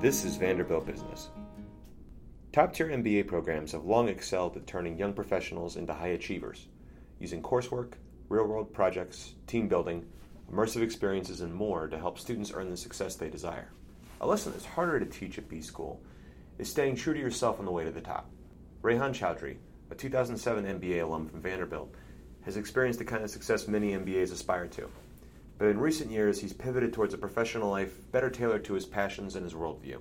This is Vanderbilt Business. Top tier MBA programs have long excelled at turning young professionals into high achievers, using coursework, real world projects, team building, immersive experiences, and more to help students earn the success they desire. A lesson that's harder to teach at B School is staying true to yourself on the way to the top. Rehan Choudhry, a 2007 MBA alum from Vanderbilt, has experienced the kind of success many MBAs aspire to. But in recent years, he's pivoted towards a professional life better tailored to his passions and his worldview.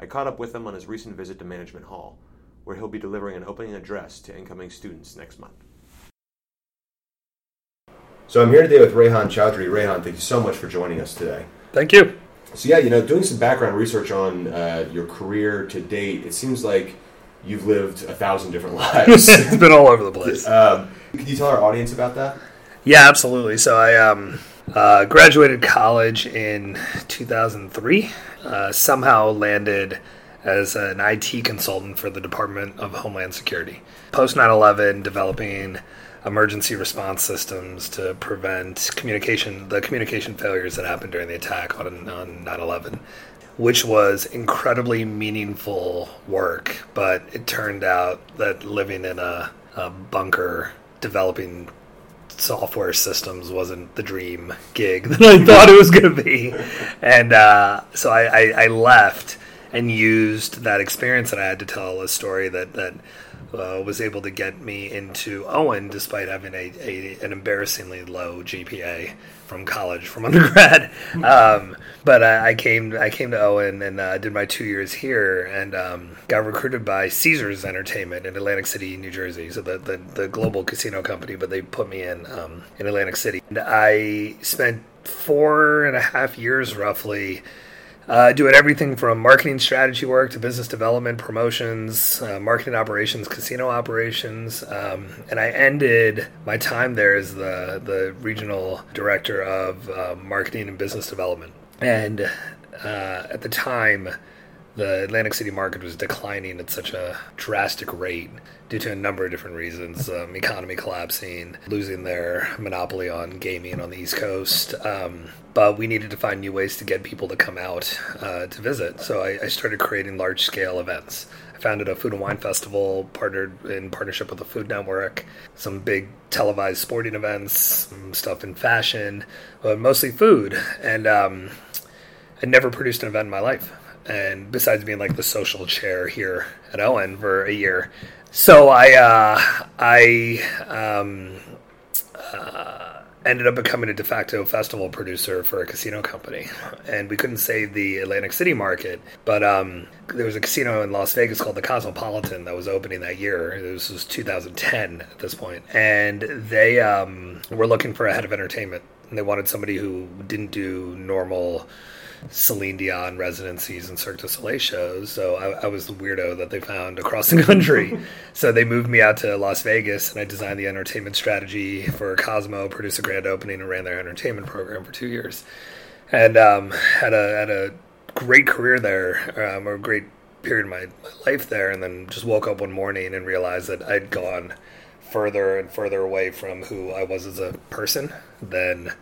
I caught up with him on his recent visit to Management Hall, where he'll be delivering an opening address to incoming students next month. So I'm here today with Rehan Choudhry. Rehan, thank you so much for joining us today. Thank you. So yeah, you know, doing some background research on uh, your career to date, it seems like you've lived a thousand different lives. it's been all over the place. Um, can you tell our audience about that? Yeah, absolutely. So I um, uh, graduated college in 2003. Uh, somehow landed as an IT consultant for the Department of Homeland Security. Post 9 11, developing emergency response systems to prevent communication, the communication failures that happened during the attack on, on 9 11, which was incredibly meaningful work. But it turned out that living in a, a bunker developing software systems wasn't the dream gig that I thought it was going to be. And uh, so I, I, I, left and used that experience that I had to tell a story that, that uh, was able to get me into Owen despite having a, a an embarrassingly low GPA from college from undergrad. Um, but I, I, came I came to Owen and uh, did my two years here and um, got recruited by Caesars Entertainment in Atlantic City, New Jersey. So the, the, the global casino company, but they put me in um, in Atlantic City. And I spent four and a half years roughly uh, doing everything from marketing strategy work to business development, promotions, uh, marketing operations, casino operations, um, and I ended my time there as the the regional director of uh, marketing and business development. And uh, at the time, the Atlantic City market was declining at such a drastic rate due to a number of different reasons um, economy collapsing, losing their monopoly on gaming on the East Coast. Um, but we needed to find new ways to get people to come out uh, to visit. So I, I started creating large scale events. I founded a food and wine festival, partnered in partnership with the Food Network, some big televised sporting events, some stuff in fashion, but mostly food. And um, I never produced an event in my life and besides being like the social chair here at Owen for a year, so I uh, I um, uh, ended up becoming a de facto festival producer for a casino company, and we couldn't save the Atlantic City market, but um, there was a casino in Las Vegas called the Cosmopolitan that was opening that year. This was 2010 at this point, and they um, were looking for a head of entertainment. And they wanted somebody who didn't do normal Celine Dion residencies and Cirque du Soleil shows. So I, I, was the weirdo that they found across the country. so they moved me out to Las Vegas, and I designed the entertainment strategy for Cosmo, produced a grand opening, and ran their entertainment program for two years. And um, had a had a great career there, um, or a great period of my, my life there, and then just woke up one morning and realized that I'd gone further and further away from who I was as a person than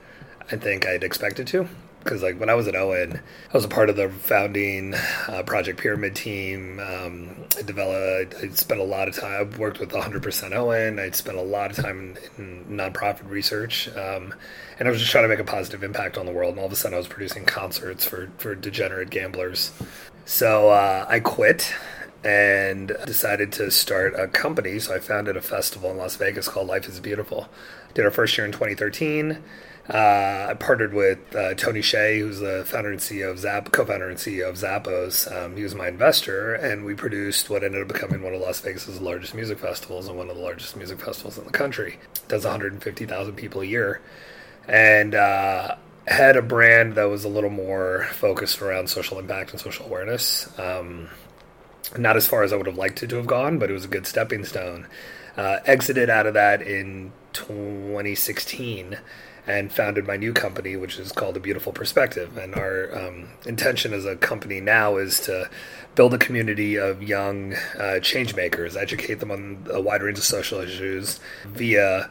I think I'd expected to because like when I was at Owen, I was a part of the founding uh, Project Pyramid team. Um, I developed, I spent a lot of time. I worked with 100% Owen. I spent a lot of time in, in nonprofit research, um, and I was just trying to make a positive impact on the world. And all of a sudden, I was producing concerts for for degenerate gamblers. So uh, I quit and decided to start a company. So I founded a festival in Las Vegas called Life is Beautiful. Did our first year in 2013. Uh, I partnered with uh, Tony Hsieh, who's the founder and CEO of Zap, co-founder and CEO of Zappos. Um, he was my investor, and we produced what ended up becoming one of Las Vegas's largest music festivals and one of the largest music festivals in the country. It does 150,000 people a year, and uh, had a brand that was a little more focused around social impact and social awareness. Um, not as far as I would have liked it to have gone, but it was a good stepping stone. Uh, exited out of that in 2016 and founded my new company, which is called A Beautiful Perspective. And our um, intention as a company now is to build a community of young uh, change makers, educate them on a wide range of social issues via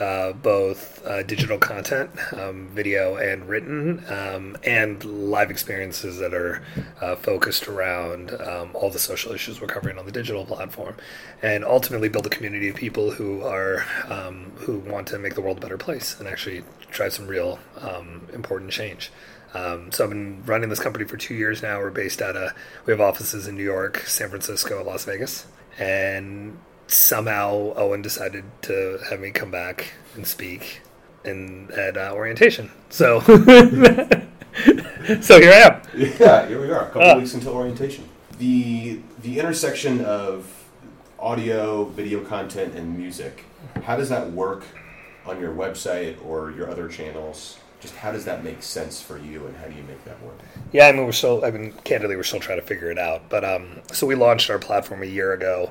uh, both uh, digital content, um, video and written, um, and live experiences that are uh, focused around um, all the social issues we're covering on the digital platform, and ultimately build a community of people who are um, who want to make the world a better place and actually drive some real um, important change. Um, so I've been running this company for two years now. We're based out of we have offices in New York, San Francisco, Las Vegas, and somehow Owen decided to have me come back and speak in at uh, orientation. So, so here I am. Yeah, here we are. A couple uh, weeks until orientation. The the intersection of audio, video content, and music. How does that work on your website or your other channels? Just how does that make sense for you, and how do you make that work? Yeah, I mean, we're still. I mean, candidly, we're still trying to figure it out. But um, so we launched our platform a year ago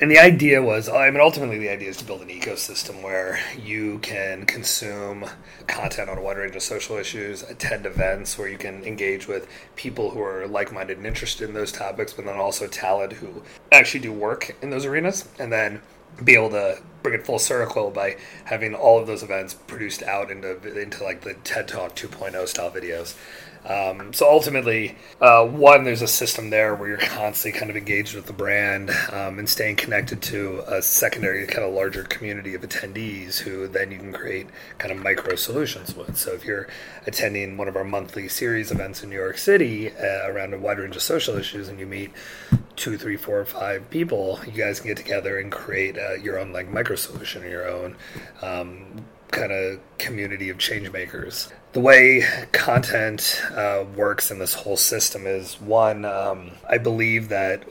and the idea was, I mean, ultimately, the idea is to build an ecosystem where you can consume content on a wide range of social issues, attend events where you can engage with people who are like minded and interested in those topics, but then also talent who actually do work in those arenas, and then be able to bring it full circle by having all of those events produced out into into like the TED Talk 2.0 style videos. Um, so ultimately, uh, one, there's a system there where you're constantly kind of engaged with the brand um, and staying connected to a secondary, kind of larger community of attendees who then you can create kind of micro solutions with. So if you're attending one of our monthly series events in New York City uh, around a wide range of social issues and you meet two, three, four, five people, you guys can get together and create uh, your own like micro solution or your own um, kind of community of change makers. The way content uh, works in this whole system is one, um, I believe that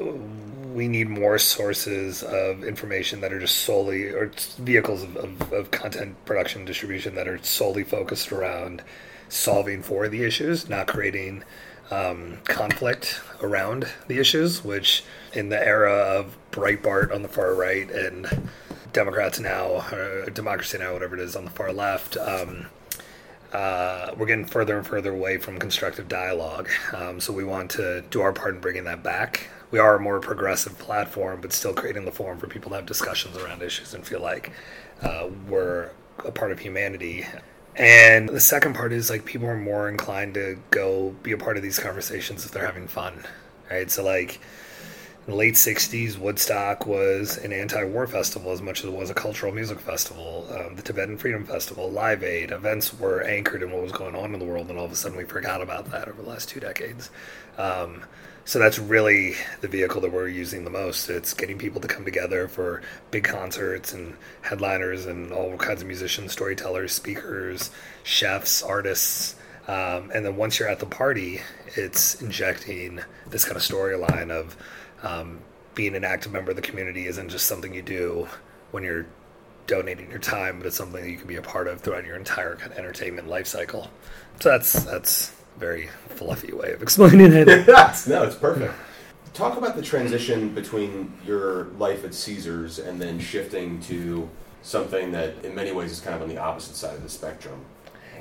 we need more sources of information that are just solely, or vehicles of, of, of content production distribution that are solely focused around solving for the issues, not creating um, conflict around the issues, which in the era of Breitbart on the far right and Democrats now, or Democracy Now, whatever it is on the far left, um, uh, we're getting further and further away from constructive dialogue. Um, so we want to do our part in bringing that back. We are a more progressive platform, but still creating the forum for people to have discussions around issues and feel like uh, we're a part of humanity. And the second part is like people are more inclined to go be a part of these conversations if they're having fun, right? So like in the late 60s, Woodstock was an anti war festival as much as it was a cultural music festival. Um, the Tibetan Freedom Festival, Live Aid, events were anchored in what was going on in the world, and all of a sudden we forgot about that over the last two decades. Um, so that's really the vehicle that we're using the most. It's getting people to come together for big concerts and headliners and all kinds of musicians, storytellers, speakers, chefs, artists. Um, and then once you're at the party, it's injecting this kind of storyline of um, being an active member of the community isn't just something you do when you're donating your time, but it's something that you can be a part of throughout your entire kind of entertainment life cycle. So that's that's a very fluffy way of explaining it. no, it's perfect. Talk about the transition between your life at Caesars and then shifting to something that, in many ways, is kind of on the opposite side of the spectrum.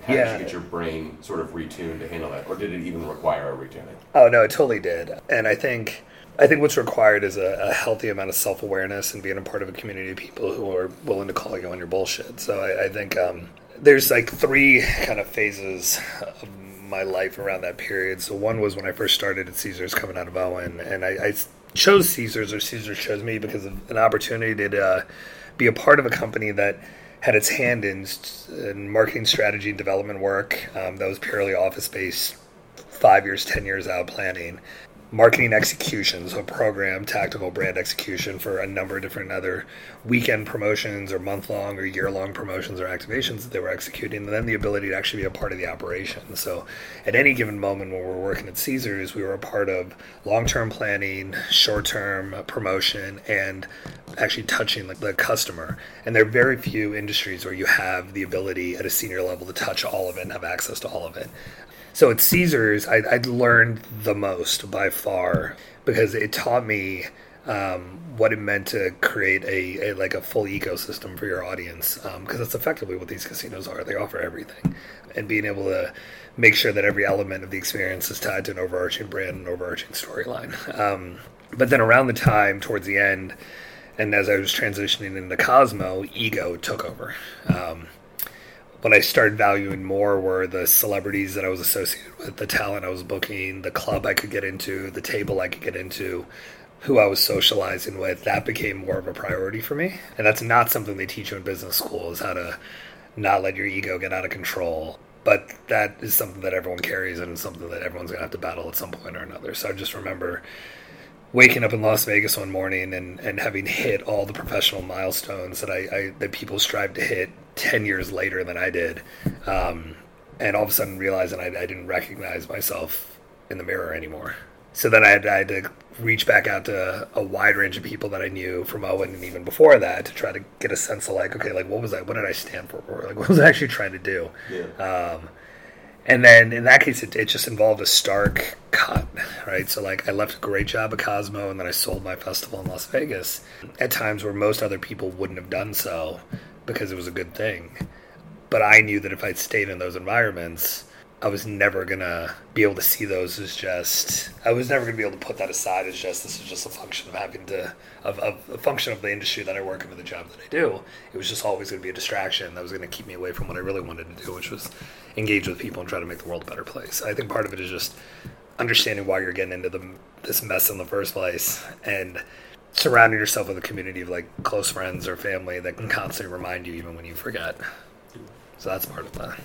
How yeah. did you get your brain sort of retuned to handle that, or did it even require a retuning? Oh no, it totally did, and I think I think what's required is a, a healthy amount of self awareness and being a part of a community of people who are willing to call you on your bullshit. So I, I think um, there's like three kind of phases of my life around that period. So one was when I first started at Caesars coming out of Owen, and I, I chose Caesars or Caesars chose me because of an opportunity to uh, be a part of a company that had its hand in, in marketing strategy and development work um, that was purely office based five years, ten years out planning, marketing execution, so program, tactical brand execution for a number of different other weekend promotions or month long or year long promotions or activations that they were executing, and then the ability to actually be a part of the operation. So at any given moment when we're working at Caesars, we were a part of long term planning, short term promotion, and actually touching like the customer. And there are very few industries where you have the ability at a senior level to touch all of it and have access to all of it. So at Caesars, I, I learned the most by far because it taught me um, what it meant to create a, a, like a full ecosystem for your audience because um, that's effectively what these casinos are. They offer everything, and being able to make sure that every element of the experience is tied to an overarching brand and overarching storyline. Um, but then around the time towards the end And as I was transitioning into Cosmo, ego took over. What I started valuing more were the celebrities that I was associated with, the talent I was booking, the club I could get into, the table I could get into, who I was socializing with. That became more of a priority for me. And that's not something they teach you in business school is how to not let your ego get out of control. But that is something that everyone carries and something that everyone's going to have to battle at some point or another. So I just remember waking up in Las Vegas one morning and, and having hit all the professional milestones that I, I that people strive to hit ten years later than I did, um, and all of a sudden realizing I, I, didn't recognize myself in the mirror anymore. So then I had, I had, to reach back out to a wide range of people that I knew from Owen and even before that to try to get a sense of like, okay, like what was I, what did I stand for, or like what was I actually trying to do? Yeah. Um, and then in that case, it, it just involved a stark cut, right? So like I left a great job at Cosmo, and then I sold my festival in Las Vegas at times where most other people wouldn't have done so because it was a good thing. But I knew that if I'd stayed in those environments, I was never gonna be able to see those as just. I was never gonna be able to put that aside as just this is just a function of having to of, of a function of the industry that I work in, the job that I do. It was just always gonna be a distraction that was gonna keep me away from what I really wanted to do, which was engage with people and try to make the world a better place. I think part of it is just understanding why you're getting into the, this mess in the first place and surrounding yourself with a community of like close friends or family that can constantly remind you even when you forget. So that's part of that.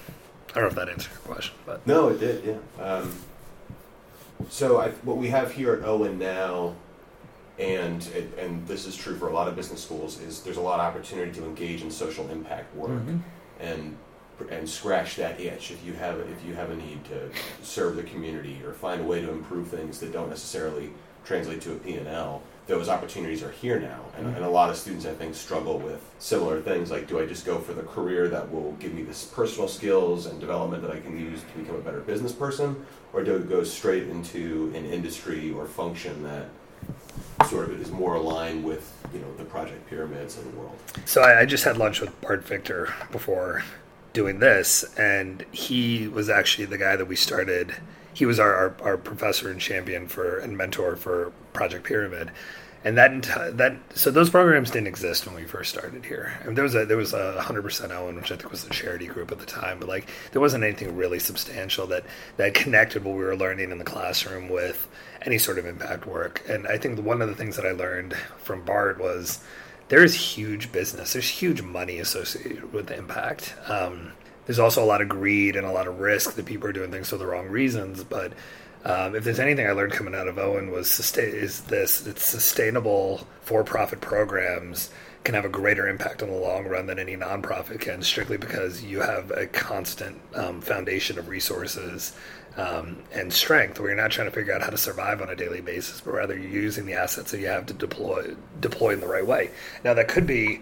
I don't know if that answered your question, but no, it did. Yeah. Um, so I, what we have here at Owen now, and and this is true for a lot of business schools, is there's a lot of opportunity to engage in social impact work, mm-hmm. and and scratch that itch if you have if you have a need to serve the community or find a way to improve things that don't necessarily translate to a P&L those opportunities are here now and, mm-hmm. and, a lot of students i think struggle with similar things like do i just go for the career that will give me this personal skills and development that i can use to become a better business person or do i go straight into an industry or function that sort of is more aligned with you know the project pyramids of the world so i, I just had lunch with bart victor before doing this, and he was actually the guy that we started. He was our, our, our professor and champion for and mentor for Project Pyramid, and that that so those programs didn't exist when we first started here. I mean, there was a there was a hundred percent Owen, which I think was a charity group at the time, but like there wasn't anything really substantial that that connected what we were learning in the classroom with any sort of impact work. And I think one of the things that I learned from Bart was there is huge business. There's huge money associated with impact. Um, there's also a lot of greed and a lot of risk that people are doing things for the wrong reasons. But um, if there's anything I learned coming out of Owen was sustain- is this: it's sustainable for-profit programs can have a greater impact on the long run than any nonprofit can, strictly because you have a constant um, foundation of resources um, and strength, where you're not trying to figure out how to survive on a daily basis, but rather you're using the assets that you have to deploy deploy in the right way. Now that could be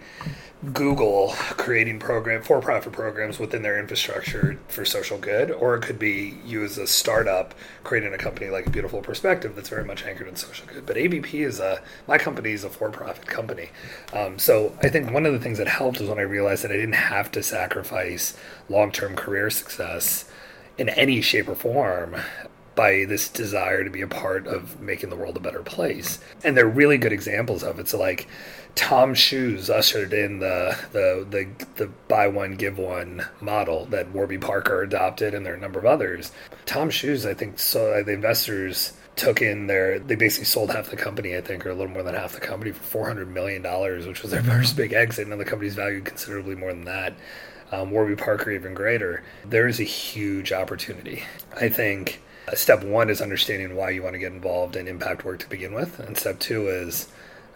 Google creating program for-profit programs within their infrastructure for social good, or it could be you as a startup creating a company like a Beautiful Perspective that's very much anchored in social good. But ABP is a my company is a for-profit company, um, so I think one of the things that helped was when I realized that I didn't have to sacrifice long-term career success in any shape or form by this desire to be a part of making the world a better place. And they're really good examples of it. So like Tom Shoes ushered in the the the, the buy one give one model that Warby Parker adopted, and there are a number of others. Tom Shoes, I think, so uh, the investors took in their they basically sold half the company, I think, or a little more than half the company for four hundred million dollars, which was their first big exit, and the company's valued considerably more than that um, Warby Parker even greater, there is a huge opportunity. I think uh, step one is understanding why you want to get involved in impact work to begin with, and step two is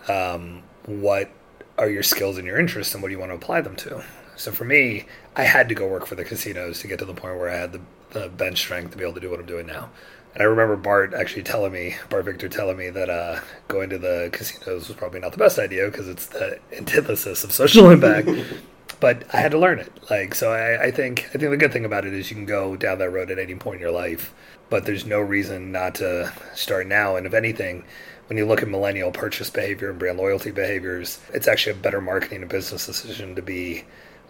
um, what are your skills and your interests, and what do you want to apply them to. So for me, I had to go work for the casinos to get to the point where I had the, the bench strength to be able to do what I'm doing now. And I remember Bart actually telling me, Bart Victor telling me that uh, going to the casinos was probably not the best idea because it's the antithesis of social impact but I had to learn it. Like so, I, I, think I think the good thing about it is you can go down that road at any point in your life, but there's no reason not to start now. And if anything, when you look at millennial purchase behavior and brand loyalty behaviors, it's actually a better marketing and business decision to be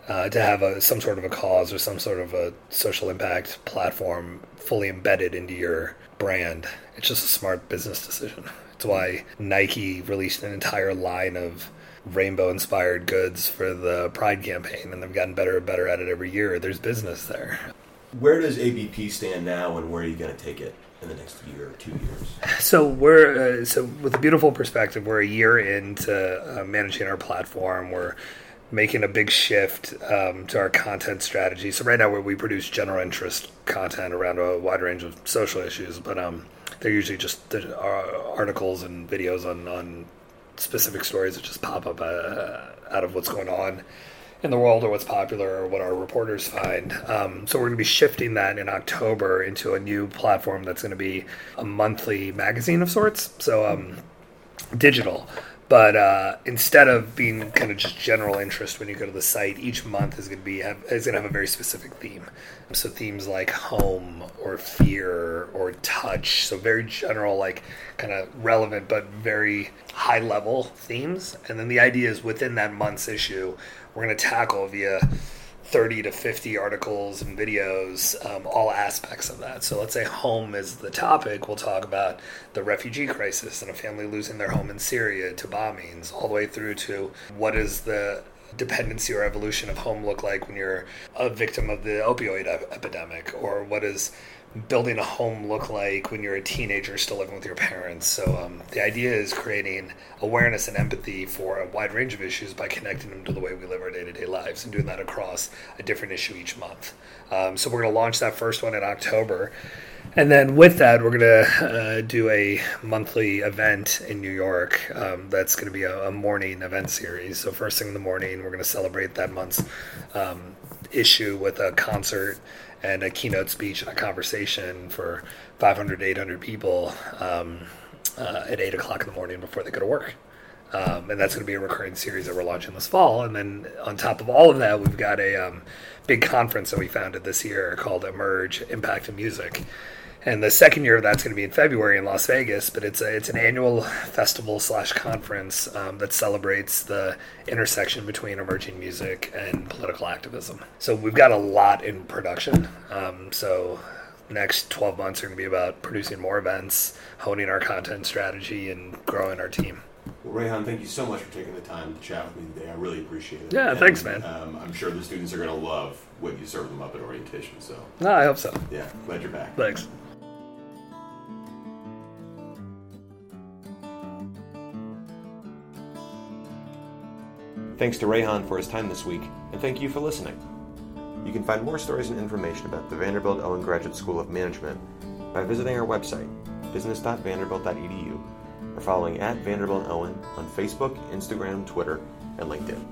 uh, to have a, some sort of a cause or some sort of a social impact platform fully embedded into your brand. It's just a smart business decision. It's why Nike released an entire line of rainbow inspired goods for the Pride campaign, and they've gotten better and better at it every year. There's business there. Where does ABP stand now, and where are you going to take it in the next year or two years? So we're uh, so with a beautiful perspective. We're a year into uh, managing our platform. We're making a big shift um, to our content strategy. So right now, we produce general interest content around a wide range of social issues, but um, they're usually just uh, articles and videos on, on specific stories that just pop up uh, out of what's going on in the world or what's popular or what our reporters find. Um, so we're going to be shifting that in October into a new platform that's going to be a monthly magazine of sorts. So um, digital. But uh, instead of being kind of just general interest when you go to the site, each month is going to be have, is going to have a very specific theme. So themes like home or fear or touch. So very general, like kind of relevant but very high level themes. And then the idea is within that month's issue, we're going to tackle via 30 to 50 articles and videos, um, all aspects of that. So let's say home is the topic. We'll talk about the refugee crisis and a family losing their home in Syria to bombings, all the way through to what is the dependency or evolution of home look like when you're a victim of the opioid epidemic, or what is building a home look like when you're a teenager still living with your parents. So um, the idea is creating awareness and empathy for a wide range of issues by connecting them to the way we live our day to day lives and doing that across a different issue each month. Um, so we're going to launch that first one in October. And then with that, we're going to uh, do a monthly event in New York um, that's going to be a, a, morning event series. So, first thing in the morning, we're going to celebrate that month's um, issue with a concert and a keynote speech and a conversation for 500 to 800 people um, uh, at 8 o'clock in the morning before they go to work. Um, and that's going to be a recurring series that we're launching this fall. And then on top of all of that, we've got a um, big conference that we founded this year called Emerge Impact in Music and the second year of that's going to be in February in Las Vegas. But it's a, it's an annual festival slash conference um, that celebrates the intersection between emerging music and political activism. So we've got a lot in production. Um, so next 12 months are going to be about producing more events, honing our content strategy, and growing our team. Well, Rehan, thank you so much for taking the time to chat with me today. I really appreciate it. Yeah, and, thanks, man. Um, I'm sure the students are going to love what you serve them up at orientation. So, no, I hope so. Yeah, glad you're back. Thanks. Thanks to Rehan for his time this week, and thank you for listening. You can find more stories and information about the Vanderbilt Owen Graduate School of Management by visiting our website, business.vanderbilt.edu, or following at Vanderbilt Owen on Facebook, Instagram, Twitter, and LinkedIn.